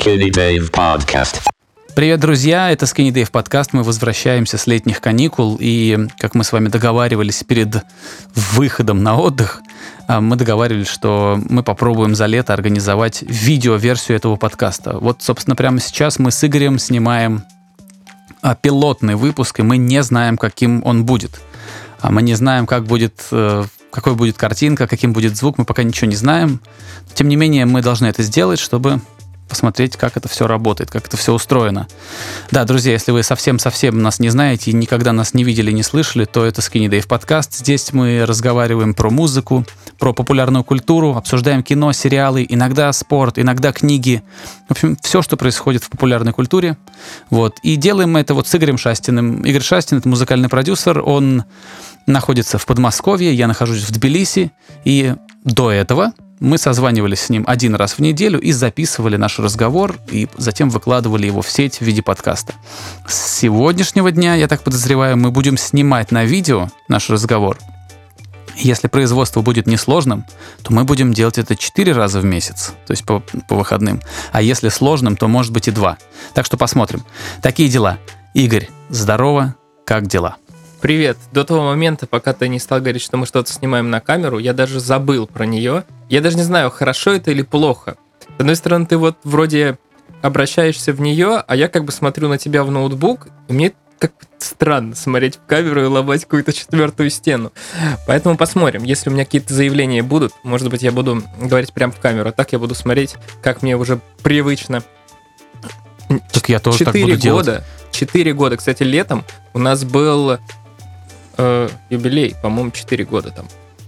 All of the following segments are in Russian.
Skinny Dave Podcast. Привет, друзья! Это Skinny Dave подкаст. Мы возвращаемся с летних каникул. И, как мы с вами договаривались перед выходом на отдых, а, мы договаривались, что мы попробуем за лето организовать видеоверсию этого подкаста. Вот, собственно, прямо сейчас мы с Игорем снимаем а, пилотный выпуск, и мы не знаем, каким он будет. А Мы не знаем, как будет, э, какой будет картинка, каким будет звук, мы пока ничего не знаем. Тем не менее, мы должны это сделать, чтобы посмотреть, как это все работает, как это все устроено. Да, друзья, если вы совсем-совсем нас не знаете и никогда нас не видели, не слышали, то это Skinny Dave подкаст. Здесь мы разговариваем про музыку, про популярную культуру, обсуждаем кино, сериалы, иногда спорт, иногда книги. В общем, все, что происходит в популярной культуре. Вот. И делаем мы это вот с Игорем Шастиным. Игорь Шастин — это музыкальный продюсер, он находится в Подмосковье, я нахожусь в Тбилиси, и до этого мы созванивались с ним один раз в неделю и записывали наш разговор, и затем выкладывали его в сеть в виде подкаста. С сегодняшнего дня, я так подозреваю, мы будем снимать на видео наш разговор. Если производство будет несложным, то мы будем делать это 4 раза в месяц, то есть по, по выходным. А если сложным, то может быть и 2. Так что посмотрим. Такие дела. Игорь, здорово, как дела? Привет. До того момента, пока ты не стал говорить, что мы что-то снимаем на камеру, я даже забыл про нее. Я даже не знаю, хорошо это или плохо. С одной стороны, ты вот вроде обращаешься в нее, а я как бы смотрю на тебя в ноутбук, и мне как странно смотреть в камеру и ломать какую-то четвертую стену. Поэтому посмотрим. Если у меня какие-то заявления будут, может быть, я буду говорить прямо в камеру. А так я буду смотреть, как мне уже привычно. Так я тоже так буду Четыре делать. года. Четыре года. Кстати, летом у нас был э, юбилей, по-моему, 4 года там.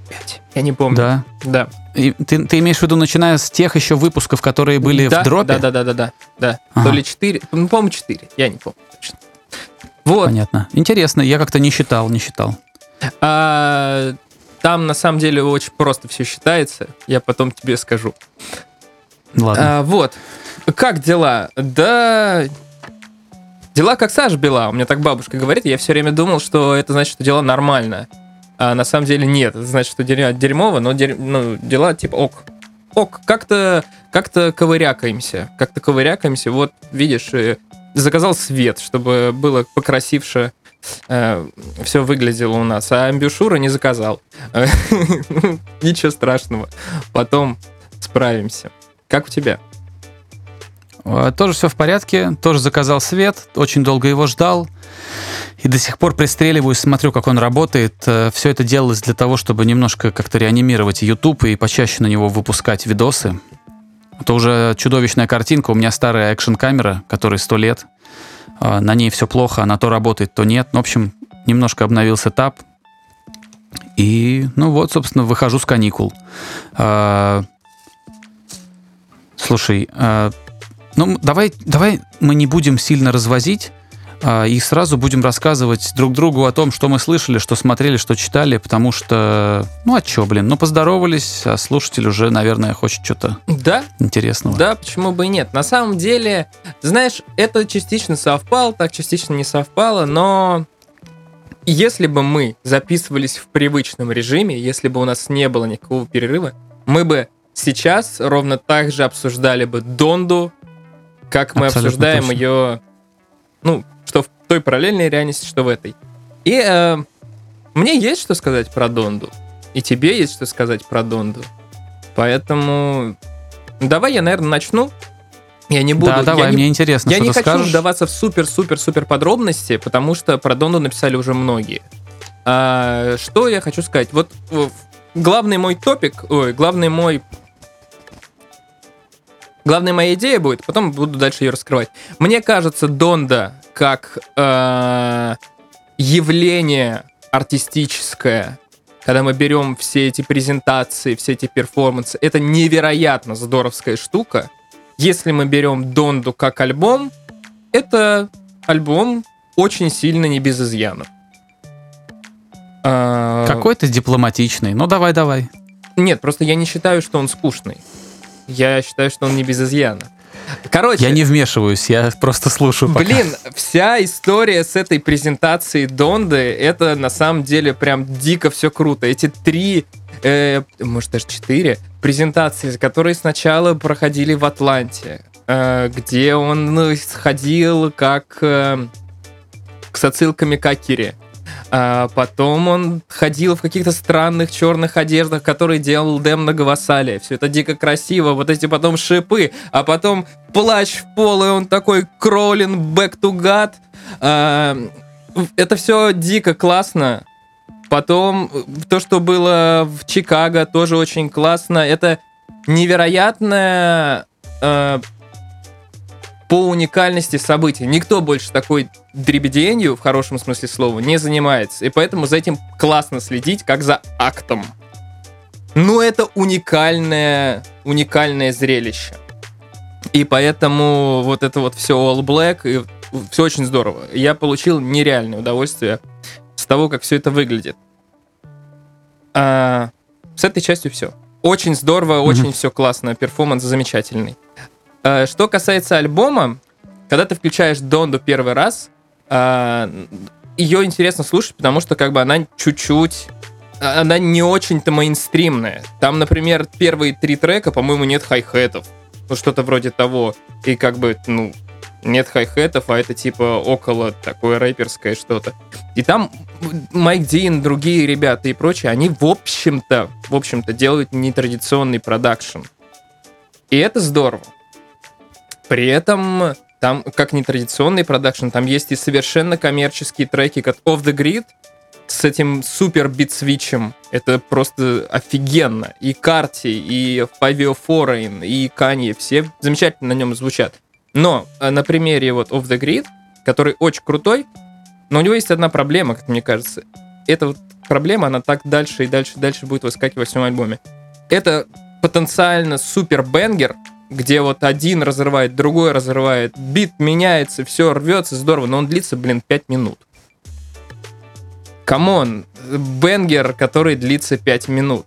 5. Я не помню. Да. Да. И ты, ты имеешь в виду, начиная с тех еще выпусков, которые были да, в дропе? Да, да, да, да, да. да. Ага. То ли 4, ну, по-моему, 4. Я не помню точно. Вот. Понятно. Интересно, я как-то не считал, не считал. А, там на самом деле очень просто все считается. Я потом тебе скажу. Ладно. А, вот. Как дела? Да. Дела как Саша Бела. У меня так бабушка говорит. Я все время думал, что это значит, что дела нормально. А на самом деле нет. Это значит, что дерьмо- дерьмово, но дерь- ну, дела типа ок. Ок, как-то как-то ковырякаемся. Как-то ковырякаемся. Вот, видишь, э, заказал свет, чтобы было покрасивше все выглядело у нас. А амбушюра не заказал. Ничего страшного. Потом справимся. Как у тебя? А, Тоже все в порядке, тоже заказал свет, очень долго его ждал. И до сих пор пристреливаюсь, смотрю, как он работает. Все это делалось для того, чтобы немножко как-то реанимировать YouTube и почаще на него выпускать видосы. Это уже чудовищная картинка. У меня старая экшн-камера, которой 100 лет. А, На ней все плохо, она то работает, то нет. Ну, В общем, немножко обновил сетап. И, ну вот, собственно, выхожу с каникул. А, Слушай, ну, давай, давай мы не будем сильно развозить а, и сразу будем рассказывать друг другу о том, что мы слышали, что смотрели, что читали, потому что, ну, а чё, блин, ну, поздоровались, а слушатель уже, наверное, хочет что-то Да, интересного. да, почему бы и нет. На самом деле, знаешь, это частично совпало, так частично не совпало, но если бы мы записывались в привычном режиме, если бы у нас не было никакого перерыва, мы бы сейчас ровно так же обсуждали бы Донду, как мы Абсолютно обсуждаем точно. ее, ну, что в той параллельной реальности, что в этой. И э, мне есть что сказать про Донду, и тебе есть что сказать про Донду. Поэтому давай я, наверное, начну. Я не буду. да, я давай, не- мне интересно, я что не ты хочу скажешь. вдаваться в супер-супер-супер подробности, потому что про Донду написали уже многие. А, что я хочу сказать? Вот главный мой топик, ой, главный мой... Главная моя идея будет, потом буду дальше ее раскрывать. Мне кажется, Донда как э, явление артистическое, когда мы берем все эти презентации, все эти перформансы, это невероятно здоровская штука. Если мы берем Донду как альбом, это альбом очень сильно не без изъянов. А, Какой ты дипломатичный. Ну, давай, давай. Нет, просто я не считаю, что он скучный. Я считаю, что он не без изъяна. Короче, Я не вмешиваюсь, я просто слушаю пока. Блин, вся история с этой презентацией Донды, это на самом деле прям дико все круто. Эти три, э, может даже четыре презентации, которые сначала проходили в Атланте. э, где он ну, сходил как э, с отсылками к Акире. А потом он ходил в каких-то странных черных одеждах, которые делал Дэм на Гавасале. Все это дико красиво. Вот эти потом шипы, а потом плащ в пол, и он такой кроллин back to God. А, это все дико классно. Потом э, то, что было в Чикаго, тоже очень классно. Это невероятная э, по уникальности событий. Никто больше такой дребеденью, в хорошем смысле слова, не занимается. И поэтому за этим классно следить, как за актом. Но это уникальное, уникальное зрелище. И поэтому вот это вот все All Black, и все очень здорово. Я получил нереальное удовольствие с того, как все это выглядит. А, с этой частью все. Очень здорово, mm-hmm. очень все классно, перформанс замечательный. А, что касается альбома, когда ты включаешь Донду первый раз, а, ее интересно слушать, потому что как бы она чуть-чуть она не очень-то мейнстримная. Там, например, первые три трека, по-моему, нет хай-хетов. Ну, что-то вроде того. И как бы, ну, нет хай-хетов, а это типа около такое рэперское что-то. И там Майк Дин, другие ребята и прочие, они в общем-то, в общем-то делают нетрадиционный продакшн. И это здорово. При этом там, как нетрадиционный продакшн, там есть и совершенно коммерческие треки, как Off the Grid, с этим супер бит-свитчем. Это просто офигенно. И Карти, и Fabio Foreign, и Kanye, все замечательно на нем звучат. Но э, на примере вот Off the Grid, который очень крутой, но у него есть одна проблема, как мне кажется. Эта вот проблема, она так дальше и дальше и дальше будет выскакивать в всем альбоме. Это потенциально супер бенгер, где вот один разрывает, другой разрывает, бит меняется, все рвется, здорово, но он длится, блин, 5 минут. Come on, banger, который длится 5 минут.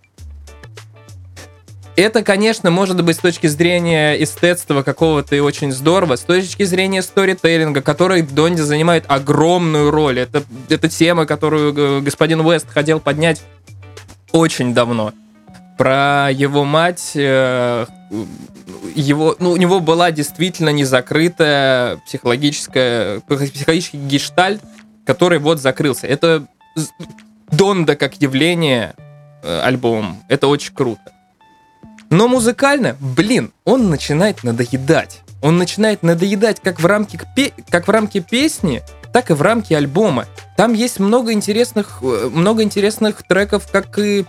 Это, конечно, может быть с точки зрения эстетства какого-то и очень здорово, с точки зрения сторителлинга, который Донди занимает огромную роль. Это, это тема, которую э, господин Уэст хотел поднять очень давно. Про его мать, э, его, ну, у него была действительно незакрытая психологическая, психологический гештальт, который вот закрылся. Это Донда как явление э, альбом. Это очень круто. Но музыкально, блин, он начинает надоедать. Он начинает надоедать как в рамке, как в рамке песни, так и в рамке альбома. Там есть много интересных, э, много интересных треков, как и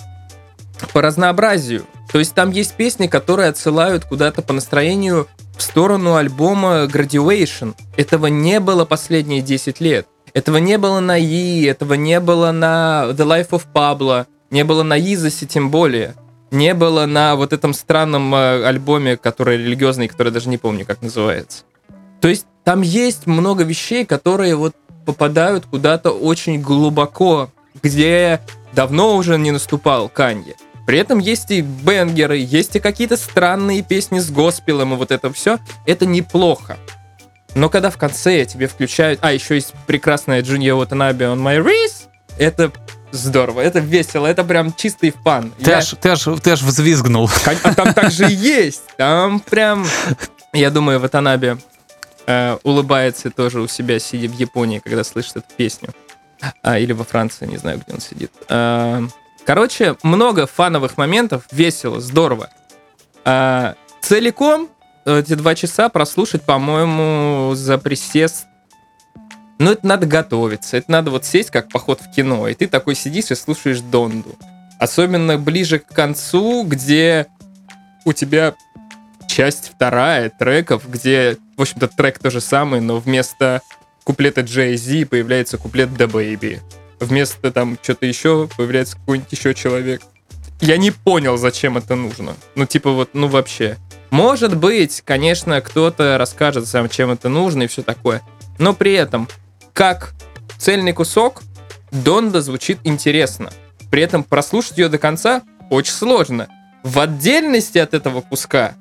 по разнообразию. То есть там есть песни, которые отсылают куда-то по настроению в сторону альбома Graduation. Этого не было последние 10 лет. Этого не было на И, этого не было на The Life of Pablo, не было на Изосе тем более не было на вот этом странном э, альбоме, который религиозный, который даже не помню, как называется. То есть там есть много вещей, которые вот попадают куда-то очень глубоко, где давно уже не наступал Канье. При этом есть и бенгеры, есть и какие-то странные песни с госпелом, и вот это все. Это неплохо. Но когда в конце тебе включают... А, еще есть прекрасная Джунья Watanabe on My Wrist. Это здорово, это весело, это прям чистый фан. Ты, я... аж, ты, аж, ты аж взвизгнул. А там также есть, там прям... Я думаю, Ватанабе э, улыбается тоже у себя, сидя в Японии, когда слышит эту песню. А, или во Франции, не знаю, где он сидит. А, короче, много фановых моментов, весело, здорово. А, целиком эти два часа прослушать, по-моему, за присест но это надо готовиться, это надо вот сесть как поход в кино, и ты такой сидишь и слушаешь Донду. Особенно ближе к концу, где у тебя часть вторая треков, где, в общем-то, трек то же самый, но вместо куплета Jay-Z появляется куплет The Baby. Вместо там что-то еще появляется какой-нибудь еще человек. Я не понял, зачем это нужно. Ну, типа вот, ну вообще. Может быть, конечно, кто-то расскажет сам, чем это нужно и все такое. Но при этом как цельный кусок, Донда звучит интересно. При этом прослушать ее до конца очень сложно. В отдельности от этого куска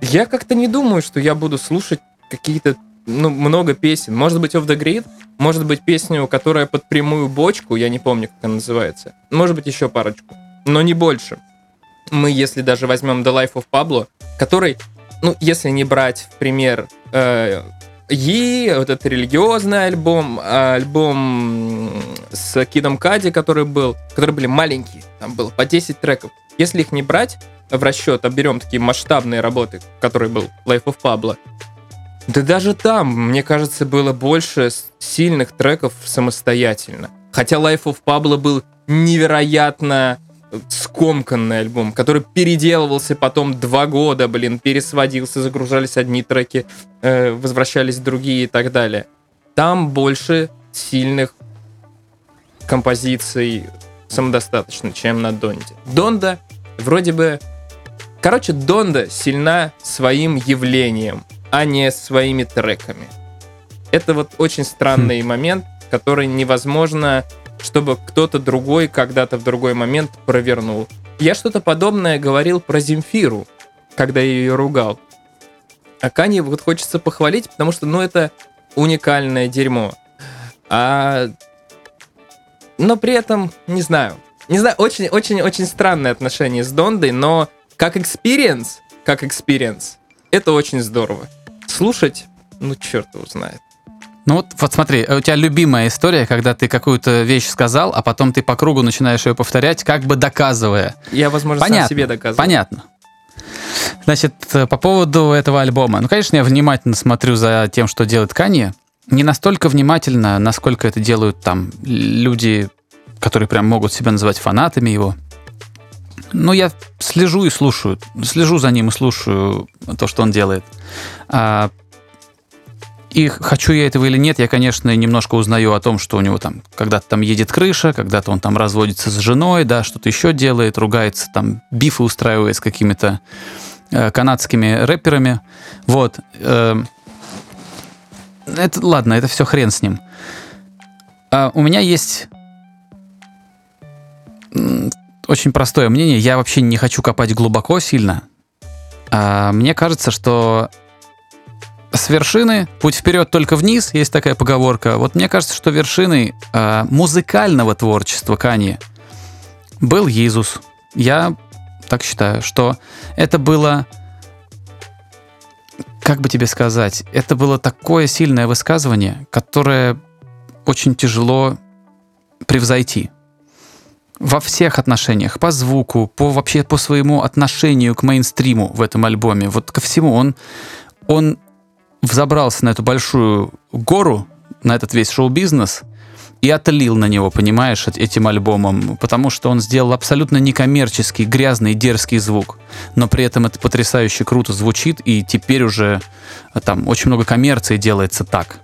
я как-то не думаю, что я буду слушать какие-то ну, много песен. Может быть, Off the Grid, может быть, песню, которая под прямую бочку, я не помню, как она называется. Может быть, еще парочку. Но не больше. Мы, если даже возьмем The Life of Pablo, который ну, если не брать в пример э, вот этот религиозный альбом, альбом с Кидом Кади, который был, которые были маленькие, там было по 10 треков. Если их не брать в расчет, а берем такие масштабные работы, который был Life of Pablo, да даже там, мне кажется, было больше сильных треков самостоятельно. Хотя Life of Pablo был невероятно скомканный альбом, который переделывался потом два года, блин, пересводился, загружались одни треки, э, возвращались другие и так далее. Там больше сильных композиций самодостаточно, чем на Донде. Донда вроде бы... Короче, Донда сильна своим явлением, а не своими треками. Это вот очень странный хм. момент, который невозможно чтобы кто-то другой когда-то в другой момент провернул. Я что-то подобное говорил про Земфиру, когда я ее ругал. А Кани вот хочется похвалить, потому что, ну, это уникальное дерьмо. А... Но при этом, не знаю. Не знаю, очень-очень-очень странное отношение с Дондой, но как experience, как experience, это очень здорово. Слушать, ну, черт его знает. Ну вот, вот смотри, у тебя любимая история, когда ты какую-то вещь сказал, а потом ты по кругу начинаешь ее повторять, как бы доказывая. Я, возможно, понятно, сам себе доказываю. Понятно. Значит, э, по поводу этого альбома. Ну, конечно, я внимательно смотрю за тем, что делает Канье. Не настолько внимательно, насколько это делают там люди, которые прям могут себя называть фанатами его. Но я слежу и слушаю. Слежу за ним и слушаю то, что он делает. А и хочу я этого или нет, я, конечно, немножко узнаю о том, что у него там когда-то там едет крыша, когда-то он там разводится с женой, да, что-то еще делает, ругается, там бифы устраивает с какими-то э, канадскими рэперами. Вот. Э, это, ладно, это все хрен с ним. А у меня есть очень простое мнение. Я вообще не хочу копать глубоко сильно. А мне кажется, что с вершины путь вперед только вниз, есть такая поговорка. Вот мне кажется, что вершиной э, музыкального творчества Кани был Иисус. Я так считаю, что это было, как бы тебе сказать, это было такое сильное высказывание, которое очень тяжело превзойти во всех отношениях, по звуку, по вообще по своему отношению к мейнстриму в этом альбоме, вот ко всему он он взобрался на эту большую гору, на этот весь шоу-бизнес, и отлил на него, понимаешь, этим альбомом, потому что он сделал абсолютно некоммерческий, грязный, дерзкий звук, но при этом это потрясающе круто звучит, и теперь уже а, там очень много коммерции делается так.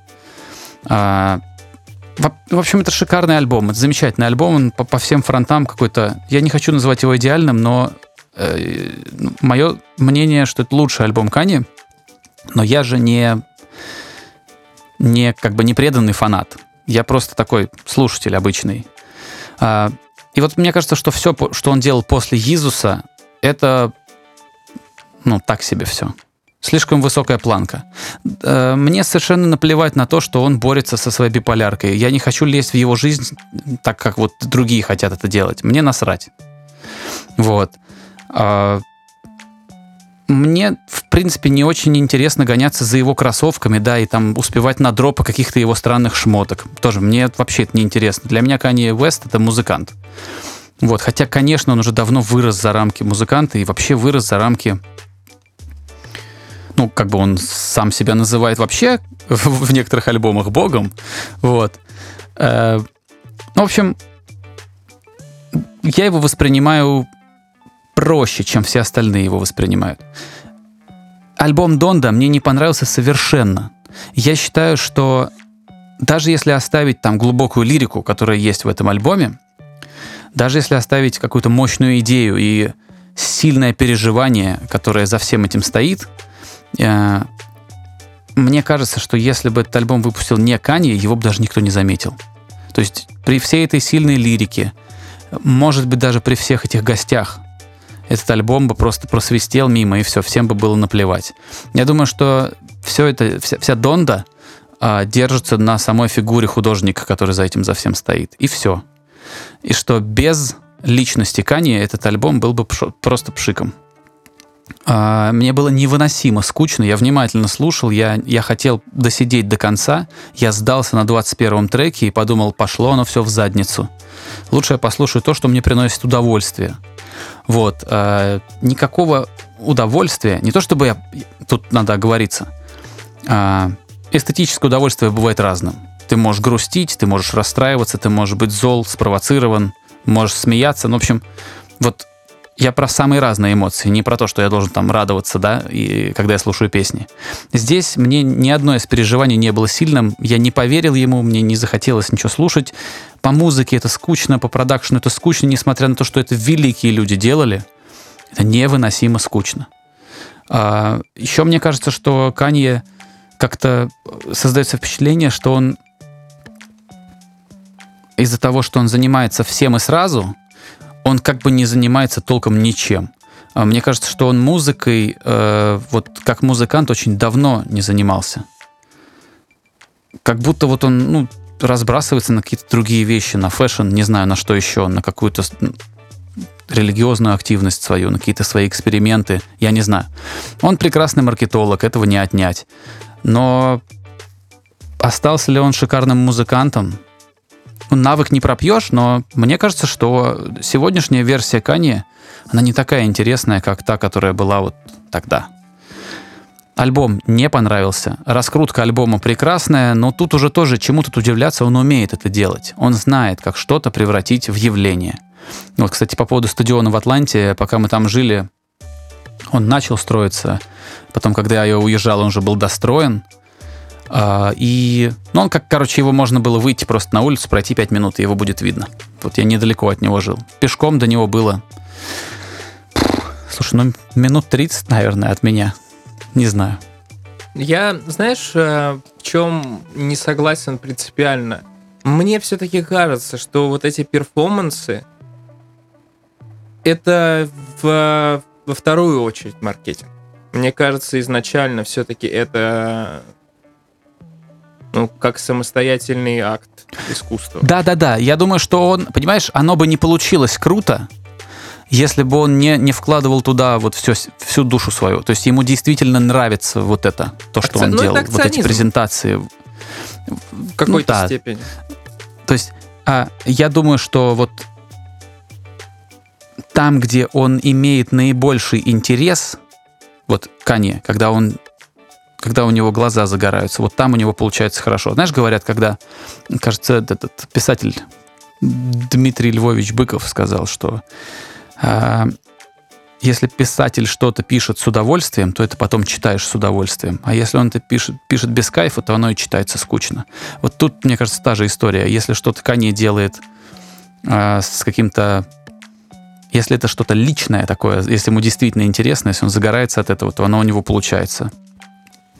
А, в, общем, это шикарный альбом, это замечательный альбом, он по, по всем фронтам какой-то, я не хочу называть его идеальным, но э, ну, мое мнение, что это лучший альбом Кани, но я же не, не как бы не преданный фанат. Я просто такой слушатель обычный. А, и вот мне кажется, что все, что он делал после Иисуса, это, ну, так себе все. Слишком высокая планка. Э, мне совершенно наплевать на то, что он борется со своей биполяркой. Я не хочу лезть в его жизнь так, как вот другие хотят это делать. Мне насрать. Вот. А, мне, в принципе, не очень интересно гоняться за его кроссовками, да, и там успевать на дропы каких-то его странных шмоток. Тоже мне вообще это не интересно. Для меня Канье Уэст — это музыкант. Вот, хотя, конечно, он уже давно вырос за рамки музыканта и вообще вырос за рамки ну, как бы он сам себя называет вообще в, некоторых альбомах богом. Вот. Э, ну, в общем, я его воспринимаю проще, чем все остальные его воспринимают. Альбом Донда мне не понравился совершенно. Я считаю, что даже если оставить там глубокую лирику, которая есть в этом альбоме, даже если оставить какую-то мощную идею и сильное переживание, которое за всем этим стоит, мне кажется, что если бы этот альбом выпустил не Канье, его бы даже никто не заметил. То есть при всей этой сильной лирике, может быть, даже при всех этих гостях, этот альбом бы просто просвистел мимо, и все, всем бы было наплевать. Я думаю, что все это, вся, вся Донда а, держится на самой фигуре художника, который за этим за всем стоит. И все. И что без личности Кани этот альбом был бы пш- просто пшиком. А, мне было невыносимо скучно, я внимательно слушал, я, я хотел досидеть до конца, я сдался на 21-м треке и подумал, пошло оно все в задницу. Лучше я послушаю то, что мне приносит удовольствие. Вот. А, никакого удовольствия, не то чтобы я... Тут надо оговориться. А, эстетическое удовольствие бывает разным. Ты можешь грустить, ты можешь расстраиваться, ты можешь быть зол, спровоцирован, можешь смеяться. Ну, в общем, вот я про самые разные эмоции, не про то, что я должен там радоваться, да, и когда я слушаю песни. Здесь мне ни одно из переживаний не было сильным, я не поверил ему, мне не захотелось ничего слушать. По музыке это скучно, по продакшну это скучно, несмотря на то, что это великие люди делали, это невыносимо скучно. А, еще мне кажется, что Канье как-то создается впечатление, что он из-за того, что он занимается всем и сразу, он как бы не занимается толком ничем. А мне кажется, что он музыкой, э, вот как музыкант, очень давно не занимался. Как будто вот он, ну, разбрасывается на какие-то другие вещи, на fashion, не знаю, на что еще, на какую-то религиозную активность свою, на какие-то свои эксперименты, я не знаю. Он прекрасный маркетолог, этого не отнять. Но остался ли он шикарным музыкантом? Навык не пропьешь, но мне кажется, что сегодняшняя версия Кани, она не такая интересная, как та, которая была вот тогда. Альбом не понравился. Раскрутка альбома прекрасная, но тут уже тоже чему тут удивляться, он умеет это делать. Он знает, как что-то превратить в явление. Вот, кстати, по поводу стадиона в Атланте, пока мы там жили, он начал строиться. Потом, когда я уезжал, он уже был достроен. А, и, ну, он как, короче, его можно было выйти просто на улицу, пройти 5 минут, и его будет видно. Вот я недалеко от него жил. Пешком до него было... Слушай, ну, минут 30, наверное, от меня. Не знаю. Я, знаешь, э, в чем не согласен принципиально? Мне все-таки кажется, что вот эти перформансы это в, во вторую очередь маркетинг. Мне кажется, изначально все-таки это ну, как самостоятельный акт искусства. Да-да-да, я думаю, что он, понимаешь, оно бы не получилось круто, если бы он не, не вкладывал туда вот все, всю душу свою. То есть ему действительно нравится вот это, то, что Акци... он ну, делал, вот эти презентации. В какой-то ну, да. степени. То есть а, я думаю, что вот там, где он имеет наибольший интерес, вот Кани, когда он когда у него глаза загораются. Вот там у него получается хорошо. Знаешь, говорят, когда, кажется, этот писатель Дмитрий Львович Быков сказал, что э, если писатель что-то пишет с удовольствием, то это потом читаешь с удовольствием. А если он это пишет, пишет без кайфа, то оно и читается скучно. Вот тут, мне кажется, та же история. Если что-то Кани делает э, с каким-то если это что-то личное такое, если ему действительно интересно, если он загорается от этого, то оно у него получается.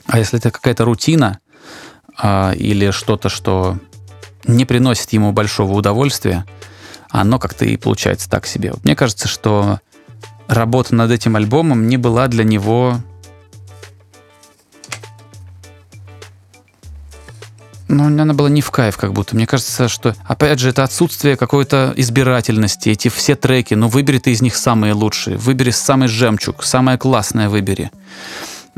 А если это какая-то рутина а, или что-то, что не приносит ему большого удовольствия, оно как-то и получается так себе. Вот мне кажется, что работа над этим альбомом не была для него ну, она была не в кайф как будто. Мне кажется, что, опять же, это отсутствие какой-то избирательности. Эти все треки, ну, выбери ты из них самые лучшие. Выбери самый жемчуг, самое классное выбери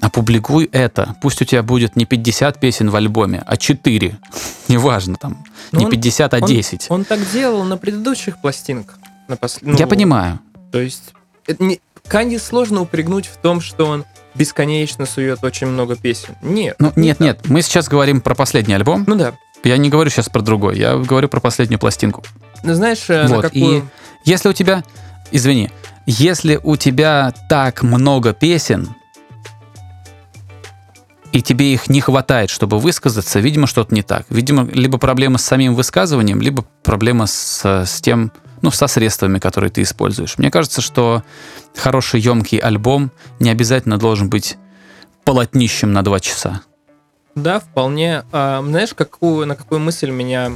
опубликуй это. Пусть у тебя будет не 50 песен в альбоме, а 4. Неважно там. Но не он, 50, а 10. Он, он так делал на предыдущих пластинках. На пос... ну, Я понимаю. То есть не... Канди сложно упрягнуть в том, что он бесконечно сует очень много песен. Нет. Ну, нет, нет. Мы сейчас говорим про последний альбом. Ну да. Я не говорю сейчас про другой. Я говорю про последнюю пластинку. Ну, знаешь, э, вот. на какую... И если у тебя... Извини. Если у тебя так много песен, и тебе их не хватает, чтобы высказаться, видимо, что-то не так. Видимо, либо проблема с самим высказыванием, либо проблема с, с тем, ну, со средствами, которые ты используешь. Мне кажется, что хороший, емкий альбом не обязательно должен быть полотнищем на два часа. Да, вполне. А, знаешь, какую, на какую мысль меня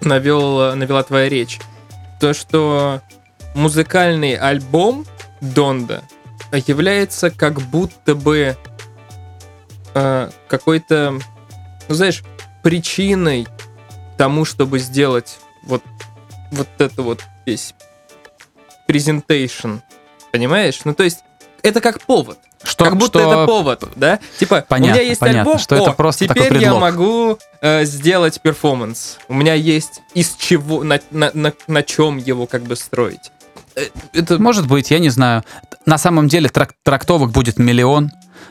навел, навела твоя речь? То, что музыкальный альбом Донда является как будто бы э, какой-то, ну знаешь, причиной тому, чтобы сделать вот, вот это вот весь презентейшн. Понимаешь? Ну, то есть, это как повод. Что, как будто что- это повод, да? Типа, Понятно, у меня есть понятно, альбом, что это о, просто такой теперь я могу э, сделать перформанс. У меня есть из чего, на, на, на, на чем его как бы строить. Э, Это Может быть, я не знаю. На самом деле трак- трактовок будет миллион,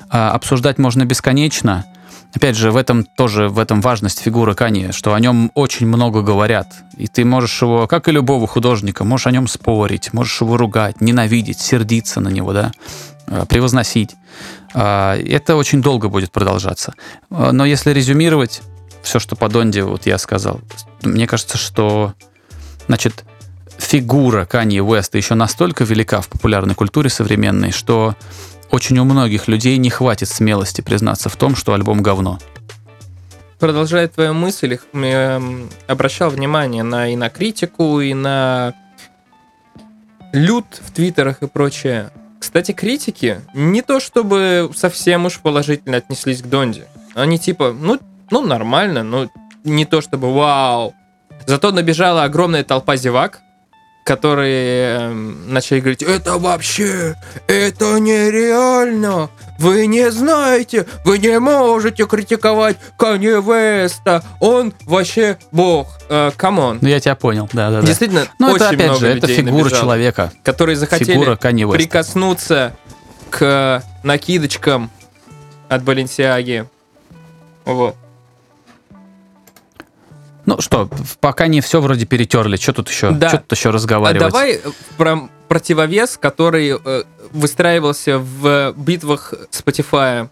обсуждать можно бесконечно. Опять же, в этом тоже в этом важность фигуры Кани, что о нем очень много говорят. И ты можешь его, как и любого художника, можешь о нем спорить, можешь его ругать, ненавидеть, сердиться на него, да, а, превозносить. А, Это очень долго будет продолжаться. А, Но если резюмировать все, что по Донде вот я сказал, мне кажется, что, значит, фигура Канье Уэста еще настолько велика в популярной культуре современной, что очень у многих людей не хватит смелости признаться в том, что альбом говно. продолжая твою мысль, их- эм, обращал внимание на и на критику, и на лют в твиттерах и прочее. Кстати, критики не то чтобы совсем уж положительно отнеслись к Донде. Они типа, ну, ну нормально, но не то чтобы вау. Зато набежала огромная толпа зевак, которые эм, начали говорить, это вообще, это нереально, вы не знаете, вы не можете критиковать Канье Веста, он вообще бог. Э, Come on. Ну, я тебя понял, да-да-да. Действительно, Ну, это, опять же, это фигура набежало, человека, которые захотели фигура прикоснуться к накидочкам от Баленсиаги. Вот. Ну что, пока не все вроде перетерли, что тут еще, Да. что тут еще А разговаривать? давай э, про противовес, который э, выстраивался в битвах Spotify.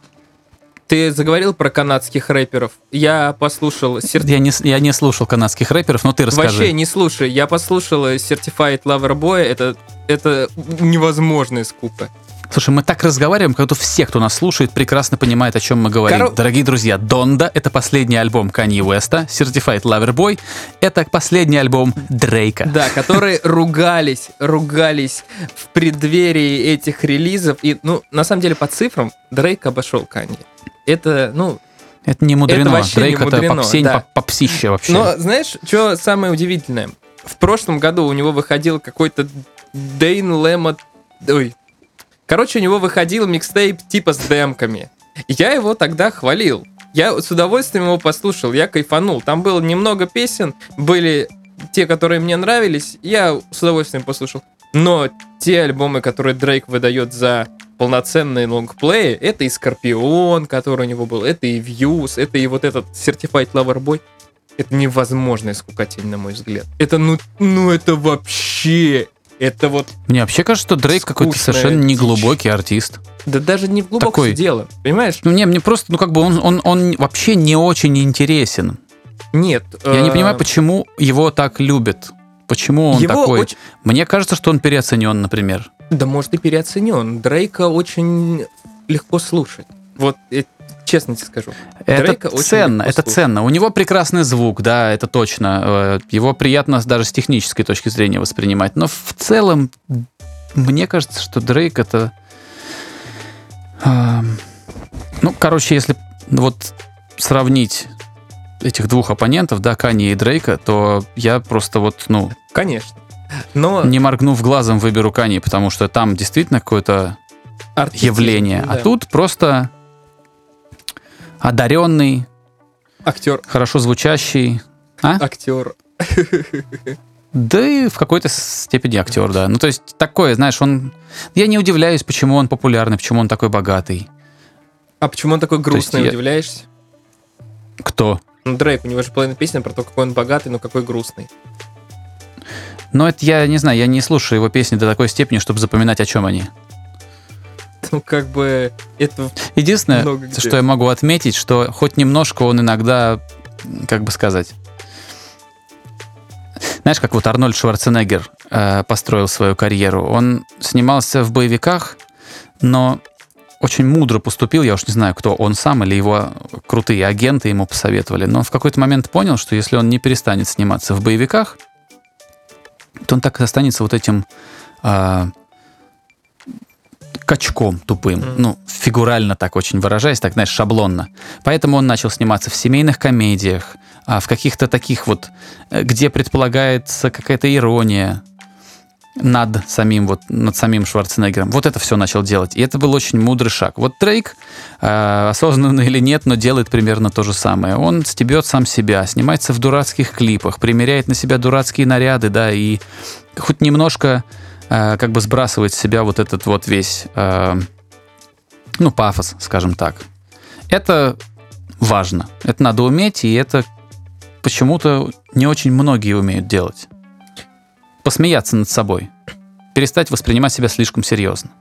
Ты заговорил про канадских рэперов. Я послушал сер- Я не, я не слушал канадских рэперов, но ты расскажи. Вообще не слушай. Я послушал Certified Lover Boy. Это, это невозможная скука. Слушай, мы так разговариваем, как будто все, кто нас слушает, прекрасно понимает, о чем мы говорим. Коро- Дорогие друзья, Донда — это последний альбом Канье Уэста, Certified Lover Boy — это последний альбом Дрейка. Да, которые ругались, ругались в преддверии этих релизов. И, ну, на самом деле, по цифрам Дрейк обошел Канье. Это, ну... Это не мудрено. Это вообще Дрейк не это мудрено, попсень, да. поп- попсище вообще. Но знаешь, что самое удивительное? В прошлом году у него выходил какой-то Дейн Лэмот... Ой. Короче, у него выходил микстейп типа с демками. Я его тогда хвалил. Я с удовольствием его послушал, я кайфанул. Там было немного песен, были те, которые мне нравились, я с удовольствием послушал. Но те альбомы, которые Дрейк выдает за полноценные лонгплеи, это и Скорпион, который у него был, это и Views, это и вот этот Certified Lover Boy. Это невозможная скукотень, на мой взгляд. Это, ну, ну это вообще... Это вот... Мне вообще кажется, что Дрейк какой-то совершенно неглубокий артист. Да даже не в глубоком Такой. дело. Понимаешь? Ну, не, мне просто, ну, как бы он, он, он вообще не очень интересен. Нет. Я не э, понимаю, почему его так любят. Почему он его такой? очень- Мне кажется, что он переоценен, например. Да может и переоценен. Дрейка очень легко слушать. Вот, честно тебе скажу. Дрейка Это очень ценно, это слушать. ценно. У него прекрасный звук, да, это точно. Э, Его приятно даже с технической точки зрения воспринимать. Но в целом, мне кажется, что Дрейк это... эм, Ну, короче, если вот сравнить этих двух оппонентов, да, Кани и Дрейка, то я просто вот, ну, Конечно. Но не моргнув глазом, выберу Кани, потому что там действительно какое-то явление. А да. тут просто одаренный, актер, хорошо звучащий, а? актер. Да и в какой-то степени актер, да. Ну, то есть такое, знаешь, он... Я не удивляюсь, почему он популярный, почему он такой богатый. А почему он такой грустный, я- удивляешься? Кто? Ну, Дрейк, у него же половина песен про то, какой он богатый, но какой грустный. Но это я не знаю, я не слушаю его песни до такой степени, чтобы запоминать, о чем они. Ну, как бы, это... Единственное, что я могу отметить, что хоть немножко он иногда, как бы сказать... Знаешь, как вот Арнольд Шварценеггер э, построил свою карьеру. Он снимался в боевиках, но очень мудро поступил, я уж не знаю, кто он сам или его крутые агенты ему посоветовали, но в какой-то момент понял, что если он не перестанет сниматься в боевиках, то он так и останется вот этим а, качком тупым. Мгм. Ну, фигурально так очень выражаясь, так, знаешь, шаблонно. Поэтому он начал сниматься в семейных комедиях, а, в каких-то таких вот, э, где предполагается какая-то ирония. над самим, вот, над самим Шварценеггером. Вот это все начал делать. И это был очень мудрый шаг. Вот Дрейк, э, осознанно или нет, но делает примерно то же самое. Он стебет сам себя, снимается в дурацких клипах, примеряет на себя дурацкие наряды, да, и хоть немножко э, как бы сбрасывает с себя вот этот вот весь, э, ну, пафос, скажем так. Это важно. Это надо уметь, и это почему-то не очень многие умеют делать посмеяться над собой, перестать воспринимать себя слишком серьезно.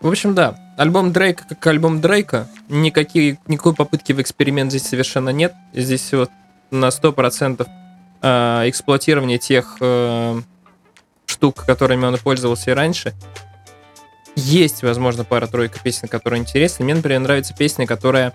В общем, да, альбом Дрейка как альбом Дрейка, никакие, никакой попытки в эксперимент здесь совершенно нет. Здесь вот на 100% э, эксплуатирование тех э, штук, которыми он пользовался и раньше. Есть, возможно, пара-тройка песен, которые интересны. Мне, например, нравится песня, которая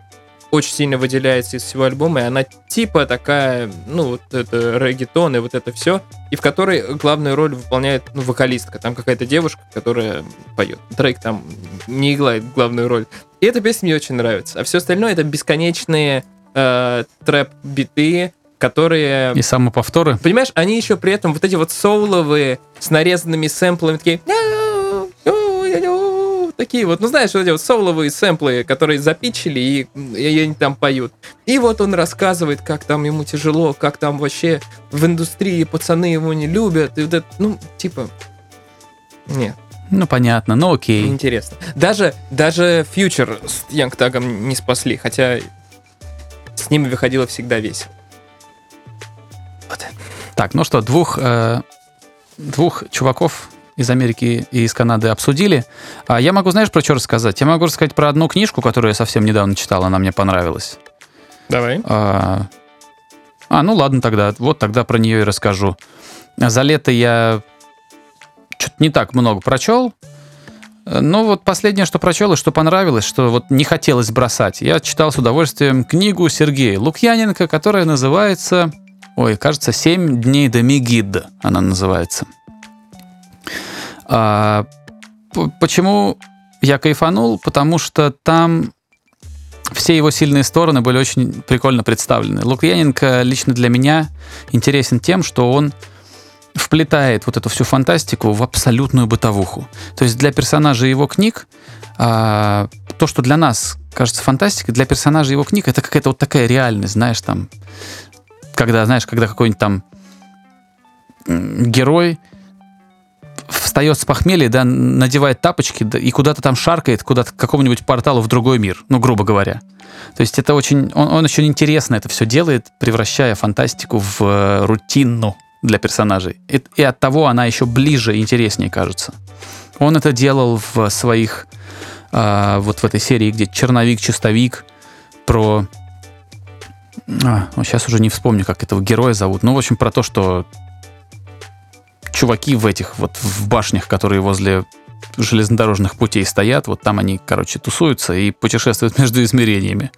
очень сильно выделяется из всего альбома, и она типа такая, ну, вот это регетон и вот это все, и в которой главную роль выполняет, ну, вокалистка. Там какая-то девушка, которая поет. Дрейк там не играет главную роль. И эта песня мне очень нравится. А все остальное это бесконечные э, трэп-биты, которые... И самоповторы. Понимаешь, они еще при этом вот эти вот соуловые с нарезанными сэмплами, такие такие вот, ну знаешь, вот эти вот соловые сэмплы, которые запичили и, и они там поют. И вот он рассказывает, как там ему тяжело, как там вообще в индустрии пацаны его не любят. И вот это, ну, типа, нет. Ну, понятно, ну окей. Интересно. Даже, даже фьючер с Янгтагом не спасли, хотя с ними выходило всегда весело. Так, ну что, двух, э, двух чуваков из Америки и из Канады обсудили. А я могу, знаешь, про что рассказать? Я могу рассказать про одну книжку, которую я совсем недавно читал, она мне понравилась. Давай. А, а ну ладно тогда. Вот тогда про нее и расскажу. За лето я что-то не так много прочел. Ну вот последнее, что прочел и что понравилось, что вот не хотелось бросать. Я читал с удовольствием книгу Сергея Лукьяненко, которая называется... Ой, кажется, «Семь дней до Мегидда» она называется. А, почему я кайфанул? Потому что там все его сильные стороны были очень прикольно представлены. Лукьяненко лично для меня интересен тем, что он вплетает вот эту всю фантастику в абсолютную бытовуху. То есть для персонажей его книг а, то, что для нас кажется фантастикой, для персонажей его книг это какая-то вот такая реальность, знаешь, там, когда, знаешь, когда какой-нибудь там герой встает с похмелья, да, надевает тапочки да, и куда-то там шаркает, куда-то к какому-нибудь порталу в другой мир, ну, грубо говоря. То есть это очень... Он, он очень интересно это все делает, превращая фантастику в э, рутину для персонажей. И, и от того она еще ближе и интереснее кажется. Он это делал в своих... Э, вот в этой серии, где черновик-чистовик про... А, ну, сейчас уже не вспомню, как этого героя зовут. Ну, в общем, про то, что чуваки в этих вот в башнях, которые возле железнодорожных путей стоят, вот там они, короче, тусуются и путешествуют между измерениями.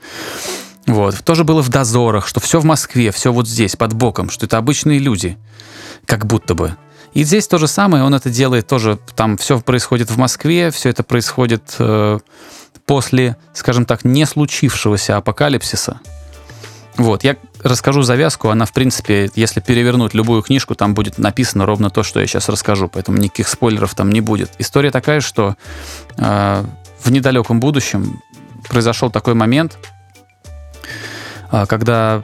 Вот. Тоже было в дозорах, что все в Москве, все вот здесь, под боком, что это обычные люди, как будто бы. И здесь то же самое, он это делает тоже, там все происходит в Москве, все это происходит э, после, скажем так, не случившегося апокалипсиса. Вот, я расскажу завязку, она, в принципе, если перевернуть любую книжку, там будет написано ровно то, что я сейчас расскажу, поэтому никаких спойлеров там не будет. История такая, что э, в недалеком будущем произошел такой момент, э, когда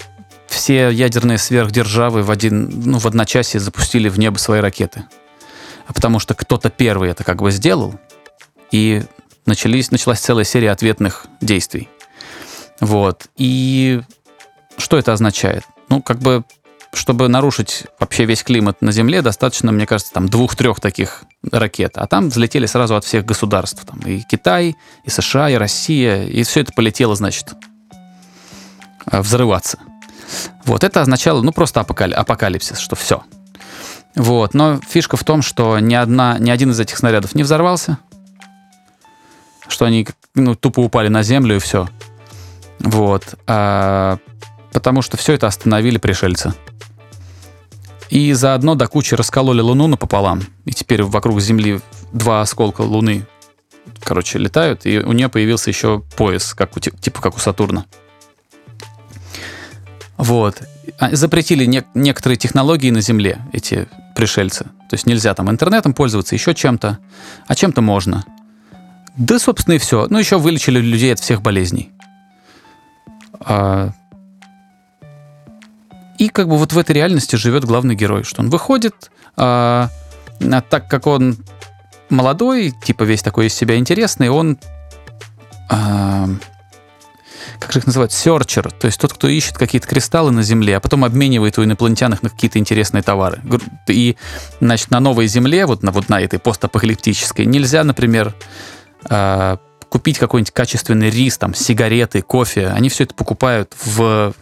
все ядерные сверхдержавы в, один, ну, в одночасье запустили в небо свои ракеты. Потому что кто-то первый это как бы сделал, и начались, началась целая серия ответных действий. Вот. И что это означает? Ну, как бы, чтобы нарушить вообще весь климат на Земле, достаточно, мне кажется, там двух-трех таких ракет. А там взлетели сразу от всех государств. Там и Китай, и США, и Россия. И все это полетело, значит, э, взрываться. Вот, это означало, ну, просто апокалипсис, что все. Вот, но фишка в том, что ни, одна, ни один из этих снарядов не взорвался, что они ну, тупо упали на землю и все. Вот. А потому что все это остановили пришельцы. И заодно до кучи раскололи Луну напополам. И теперь вокруг Земли два осколка Луны, короче, летают, и у нее появился еще пояс, как у, типа как у Сатурна. Вот. А, запретили не, некоторые технологии на Земле, эти пришельцы. То есть нельзя там интернетом пользоваться, еще чем-то, а чем-то можно. Да, собственно, и все. Ну, еще вылечили людей от всех болезней. А... И как бы вот в этой реальности живет главный герой, что он выходит, а, а так как он молодой, типа весь такой из себя интересный, он а, как же их называют, серчер, то есть тот, кто ищет какие-то кристаллы на Земле, а потом обменивает у инопланетян их на какие-то интересные товары. И, значит, на новой Земле, вот на, вот на этой постапокалиптической, нельзя, например, э, купить какой-нибудь качественный рис, там, сигареты, кофе. Они все это покупают в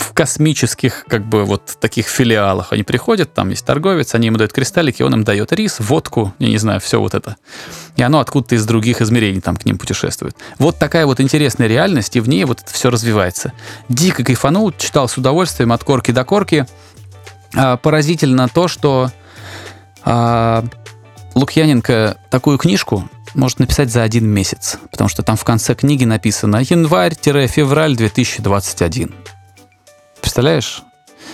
в космических, как бы, вот таких филиалах. Они приходят, там есть торговец, они ему дают кристаллики, он им дает рис, водку, я не знаю, все вот это. И оно откуда-то из других измерений там к ним путешествует. Вот такая вот интересная реальность, и в ней вот это все развивается. Дико кайфанул, читал с удовольствием от корки до корки. А, поразительно то, что а, Лукьяненко такую книжку может написать за один месяц, потому что там в конце книги написано январь-февраль 2021. Представляешь?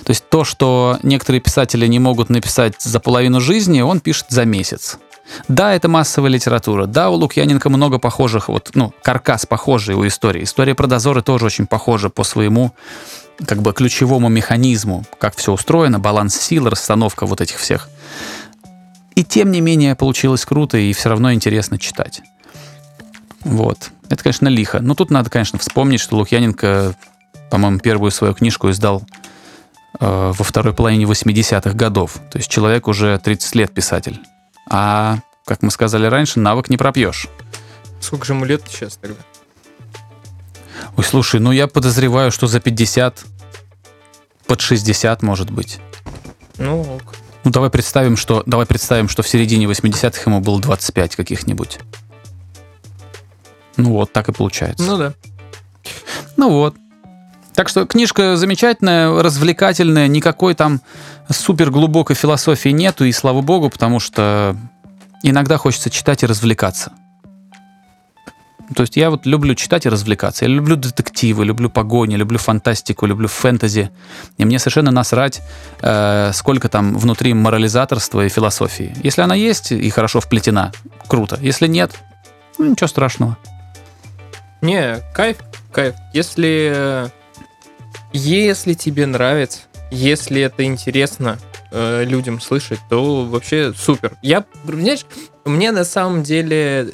То есть то, что некоторые писатели не могут написать за половину жизни, он пишет за месяц. Да, это массовая литература. Да, у Лукьяненко много похожих, вот, ну, каркас похожий у истории. История про дозоры тоже очень похожа по своему как бы ключевому механизму, как все устроено, баланс сил, расстановка вот этих всех. И тем не менее получилось круто и все равно интересно читать. Вот. Это, конечно, лихо. Но тут надо, конечно, вспомнить, что Лукьяненко по-моему, первую свою книжку издал э, во второй половине 80-х годов. То есть человек уже 30 лет писатель. А, как мы сказали раньше, навык не пропьешь. Сколько же ему лет сейчас тогда? Ой, слушай, ну я подозреваю, что за 50, под 60, может быть. Ну, ок. Ну, давай представим, что, давай представим, что в середине 80-х ему было 25 каких-нибудь. Ну вот, так и получается. Ну да. Ну вот. Так что книжка замечательная, развлекательная, никакой там супер глубокой философии нету, и слава богу, потому что иногда хочется читать и развлекаться. То есть я вот люблю читать и развлекаться. Я люблю детективы, люблю погони, люблю фантастику, люблю фэнтези. И мне совершенно насрать, э, сколько там внутри морализаторства и философии. Если она есть и хорошо вплетена, круто. Если нет, ну, ничего страшного. Не, кайф, кайф. Если если тебе нравится, если это интересно э, людям слышать, то вообще супер. Я, знаешь, мне на самом деле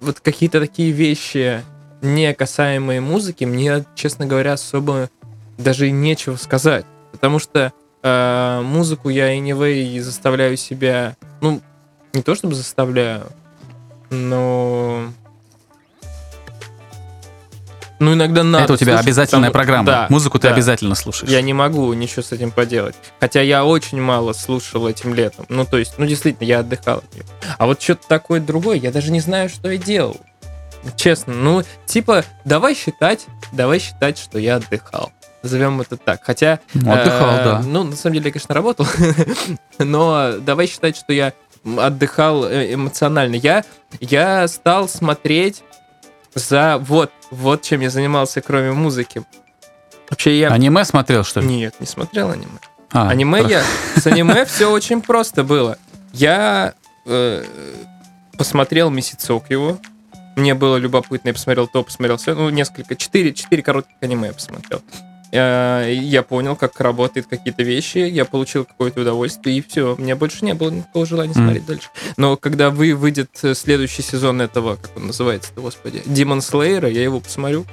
вот какие-то такие вещи, не касаемые музыки, мне, честно говоря, особо даже нечего сказать. Потому что э, музыку я anyway заставляю себя, ну, не то чтобы заставляю, но ну, иногда надо. Это у тебя слушать, обязательная потому... программа. Да, Музыку ты да. обязательно слушаешь. Я не могу ничего с этим поделать. Хотя я очень мало слушал этим летом. Ну, то есть, ну, действительно, я отдыхал от нее. А вот что-то такое другое, я даже не знаю, что я делал. Честно, ну, типа, давай считать, давай считать, что я отдыхал. Назовем это так. Хотя... Ну, отдыхал, э, да. Ну, на самом деле, я, конечно, работал. Но давай считать, что я отдыхал э, эмоционально. Я, я стал смотреть за вот, вот чем я занимался, кроме музыки. Вообще я... Аниме смотрел, что ли? Нет, не смотрел аниме. А, аниме хорошо. я... С аниме все очень просто было. Я э, посмотрел месяцок его. Мне было любопытно, я посмотрел то, посмотрел все. Ну, несколько, четыре, четыре коротких аниме я посмотрел. Э, Я понял, как работают какие-то вещи, я получил какое-то удовольствие, и все. У меня больше не было никакого желания Мгм. смотреть дальше. Но когда вы выйдет э, следующий сезон этого, как он называется-то, господи, Demon Slayer, я его посмотрю,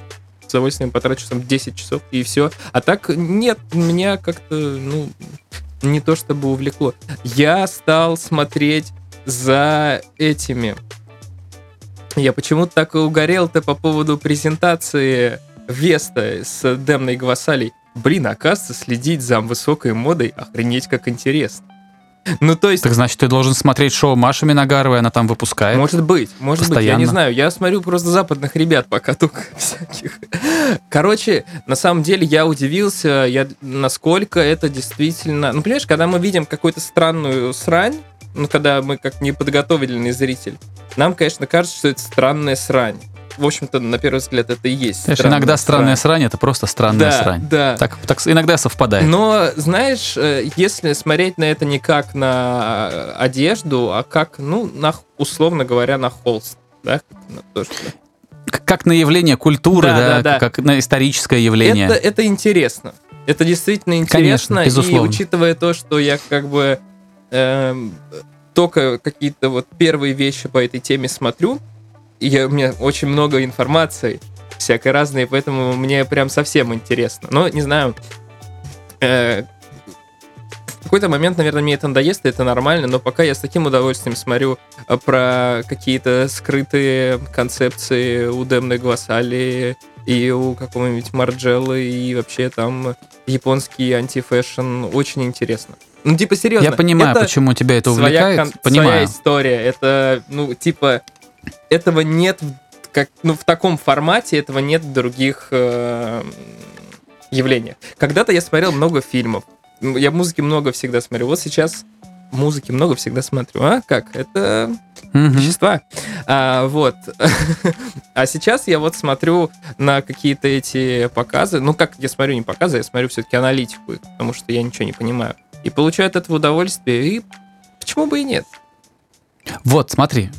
с удовольствием потрачу там 10 часов, и все. А так нет, меня как-то, ну, не то чтобы увлекло. Я стал смотреть за этими. Я почему-то так и угорел-то по поводу презентации Веста с Демной Гвасалей. Блин, оказывается, следить за высокой модой охренеть как интересно. Ну, то есть, Так значит, ты должен смотреть шоу Маши Миногаровой, она там выпускает. может быть, может быть, я не Постоянно. знаю. Я смотрю просто западных ребят пока только всяких. Короче, на самом деле я удивился, я, насколько это действительно... Ну, понимаешь, когда мы видим какую-то странную срань, ну, когда мы как неподготовленный зритель, нам, конечно, кажется, что это странная срань. В общем-то, на первый взгляд, это и есть. Знаешь, странная иногда странная срань. срань это просто странная Да, срань. да. Так, так иногда совпадает. Но, знаешь, э, если смотреть на это не как на э, одежду, а как, ну, на, условно говоря, на холст, да, как на то, что- К- Как на явление культуры, Да, да, да, как на историческое явление. Это, это интересно. Это действительно интересно. Конечно, безусловно. И учитывая то, что я как бы эм, только какие-то вот первые вещи по этой теме смотрю, я, у меня очень много информации всякой разной, поэтому мне прям совсем интересно. Но, не знаю, э, в какой-то момент, наверное, мне это надоест, и это нормально, но пока я с таким удовольствием смотрю э, про какие-то скрытые концепции у Демны Гвасали и у какого-нибудь Марджеллы, и вообще там японский anti-fashion. Очень интересно. Ну, типа, серьезно. Я понимаю, это почему тебя это своя увлекает. кон- своя Понимаю. история. Это, ну, типа, этого нет как, ну, в таком формате, этого нет в других э, явлениях. Когда-то я смотрел много фильмов. Я музыки много всегда смотрю. Вот сейчас музыки много всегда смотрю. А как? Это Мгм. вещества. А, вот. А сейчас я вот смотрю на какие-то эти показы. Ну, как я смотрю не показы, я смотрю все-таки аналитику, потому что я ничего не понимаю. И получаю от этого удовольствие, и почему бы и нет? Вот, смотри.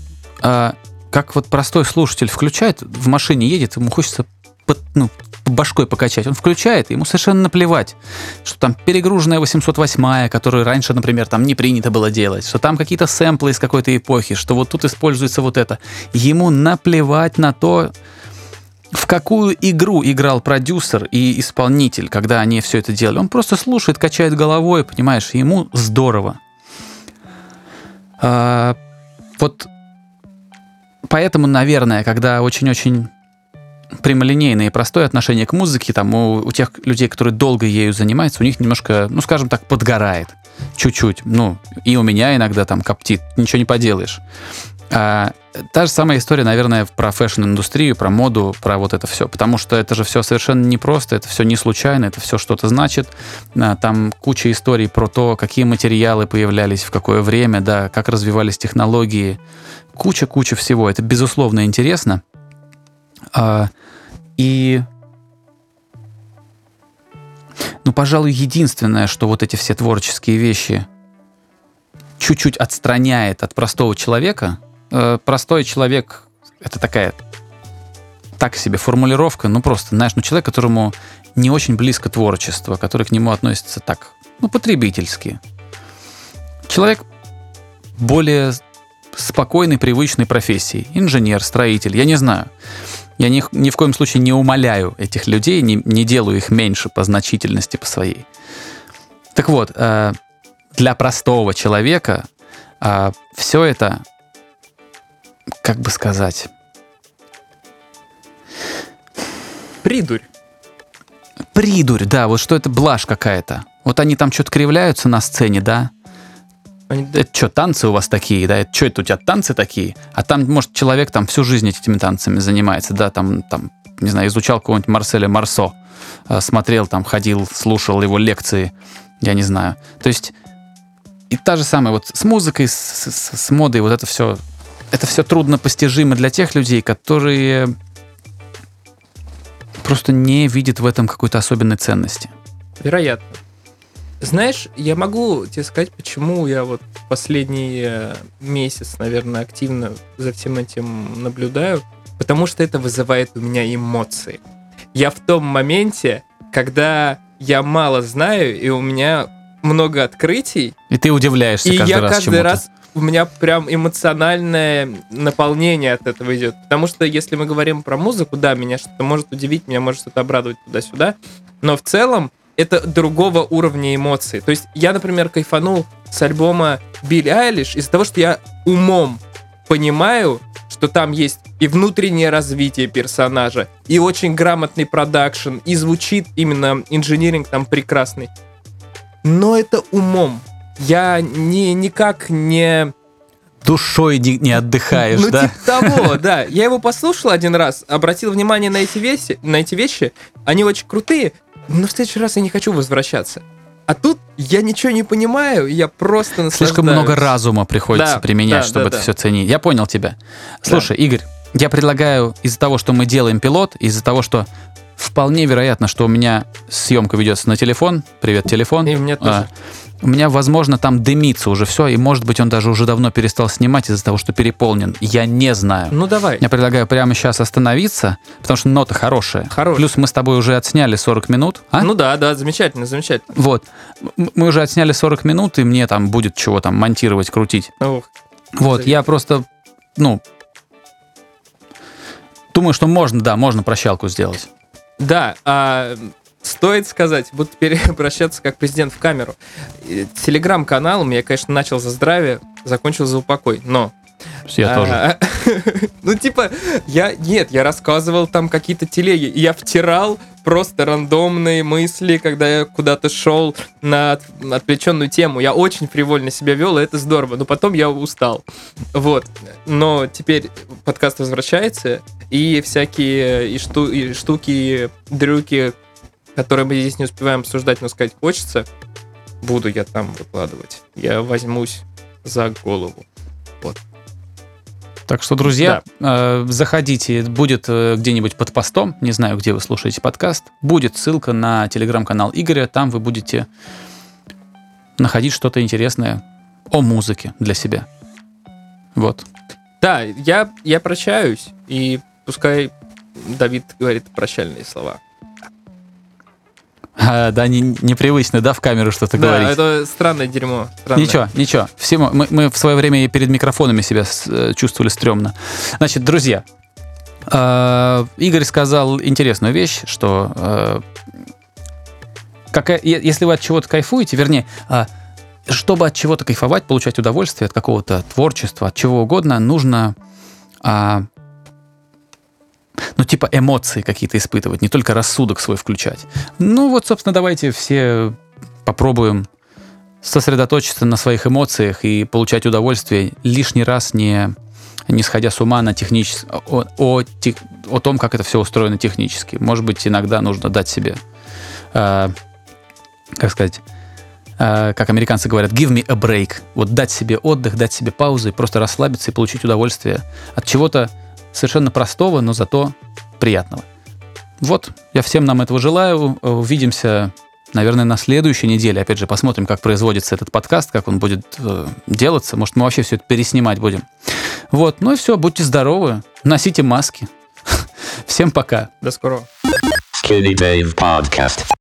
а, как вот простой слушатель включает, в машине едет, ему хочется под- ну, башкой покачать. Он включает, ему совершенно наплевать, что там перегруженная 808, которую раньше, например, там не принято было делать, что там какие-то сэмплы из какой-то эпохи, что вот тут используется вот это. Ему наплевать на то, в какую игру играл продюсер и исполнитель, когда они все это делали. Он просто слушает, качает головой, понимаешь, ему здорово. А, вот поэтому, наверное, когда очень-очень прямолинейное и простое отношение к музыке, там у, у тех людей, которые долго ею занимаются, у них немножко, ну, скажем так, подгорает. Чуть-чуть. Ну, и у меня иногда там коптит. Ничего не поделаешь. А, та же самая история, наверное, про fashion-индустрию, про моду, про вот это все. Потому что это же все совершенно непросто, это все не случайно, это все что-то значит. А, Там куча историй про то, какие материалы появлялись, в какое время, да, как развивались технологии. Куча-куча всего. Это, безусловно, интересно. А, И ну, пожалуй, единственное, что вот эти все творческие вещи чуть-чуть отстраняет от простого человека. Э, простой человек — это такая так себе формулировка, ну просто, знаешь, ну человек, которому не очень близко творчество, который к нему относится так, ну, потребительски. Человек более спокойной, привычной профессии. Инженер, строитель, я не знаю. Я ни, ни в коем случае не умоляю этих людей, не, не делаю их меньше по значительности по своей. Так вот, э, для простого человека все это, как бы сказать, Придурь. придурь, да, вот что это блажь какая-то. Вот они там что-то кривляются на сцене, да, Они- это что, танцы у вас такие, да? Это что, это у тебя танцы такие? А там, может, человек там всю жизнь этими танцами занимается, да, там, там не знаю, изучал какого-нибудь Марселя Марсо, э, смотрел там, ходил, слушал его лекции, я не знаю. То есть и та же самая вот с музыкой, с, с- с модой, вот это все, это все трудно постижимо для тех людей, которые просто не видят в этом какой-то особенной ценности. Вероятно. Знаешь, я могу тебе сказать, почему я вот последний э, месяц, наверное, активно за всем этим наблюдаю. Потому что это вызывает у меня эмоции. Я в том моменте, когда я мало знаю, и у меня много открытий, И ты удивляешься и каждый я раз каждый чему-то. раз у меня прям эмоциональное наполнение от этого идет. Потому что если мы говорим про музыку, да, меня что-то может удивить, меня может что-то обрадовать туда-сюда. Но в целом это другого уровня эмоций. То есть я, например, кайфанул с альбома Билли Айлиш из-за того, что я умом понимаю, что там есть и внутреннее развитие персонажа, и очень грамотный продакшн, и звучит именно инжиниринг там прекрасный. Но это умом. Я не, никак не... Душой не, не отдыхаешь, ну, да? типа того, да. Я его послушал один раз, обратил внимание на эти, вещи, на эти вещи. Они очень крутые, но в следующий раз я не хочу возвращаться. А тут я ничего не понимаю, я просто Слишком наслаждаюсь. много разума приходится Да, применять, да, чтобы да, это да. все ценить. Я понял тебя. Слушай, Игорь, я предлагаю из-за того, что мы делаем пилот, из-за того, что вполне вероятно, что у меня съемка ведется на телефон. Привет, телефон. И мне тоже. А, у меня, возможно, там дымится уже все, и, может быть, он даже уже давно перестал снимать из-за того, что переполнен. Я не знаю. Ну давай. Я предлагаю прямо сейчас остановиться, потому что нота хорошая. Хорошая. Плюс мы с тобой уже отсняли 40 минут. А? Ну да, да, замечательно, замечательно. Вот. Мы уже отсняли 40 минут, и мне там будет чего там монтировать, крутить. Ух. Вот, Завидую. я просто, ну, думаю, что можно, да, можно прощалку сделать. Да, а, стоит сказать, буду теперь обращаться как президент в камеру. И Телеграм-канал я, конечно, начал за здравие, закончил за упокой, но... Я тоже. А, Ну, типа, я... Нет, я рассказывал там какие-то телеги, и я втирал просто рандомные мысли, когда я куда-то шел на от- на отвлеченную тему. Я очень фривольно себя вел, и это здорово. Но потом я устал. Вот. Но теперь подкаст возвращается, и всякие и шту- и штуки, дрюки, которые мы здесь не успеваем обсуждать, но сказать хочется, буду я там выкладывать. Я возьмусь за голову. Так что, друзья, э, заходите, будет э, где-нибудь под постом, не знаю, где вы слушаете подкаст, будет ссылка на телеграм-канал Игоря, там вы будете находить что-то интересное о музыке для себя. Вот. Да, я, я прощаюсь, и пускай Давид говорит прощальные слова. А, да, не, непривычно, да, в камеру что-то да, говорить. это странное дерьмо. странное. Ничего, ничего. Все мы, мы- мы в свое время и перед микрофонами себя с- э, чувствовали стрёмно. Значит, друзья, э, Игорь сказал интересную вещь, что э, какая- если вы от чего-то кайфуете, вернее, а, чтобы от чего-то кайфовать, получать удовольствие от какого-то творчества, от чего угодно, нужно а, ну, типа эмоции какие-то испытывать, не только рассудок свой включать. Ну, вот, собственно, давайте все попробуем сосредоточиться на своих эмоциях и получать удовольствие, лишний раз не, не сходя с ума на техничес... о, о, тех- о том, как это все устроено технически. Может быть, иногда нужно дать себе, э, как сказать, э, как американцы говорят, give me a break. Вот дать себе отдых, дать себе паузу и просто расслабиться и получить удовольствие от чего-то совершенно простого, но зато приятного. Вот, я всем нам этого желаю. Увидимся наверное, на следующей неделе, опять же, посмотрим, как производится этот подкаст, как он будет э, делаться. Может, мы вообще все это переснимать будем. Вот, ну и все, будьте здоровы, носите маски. Всем пока. До скорого. Skinny Dave Podcast.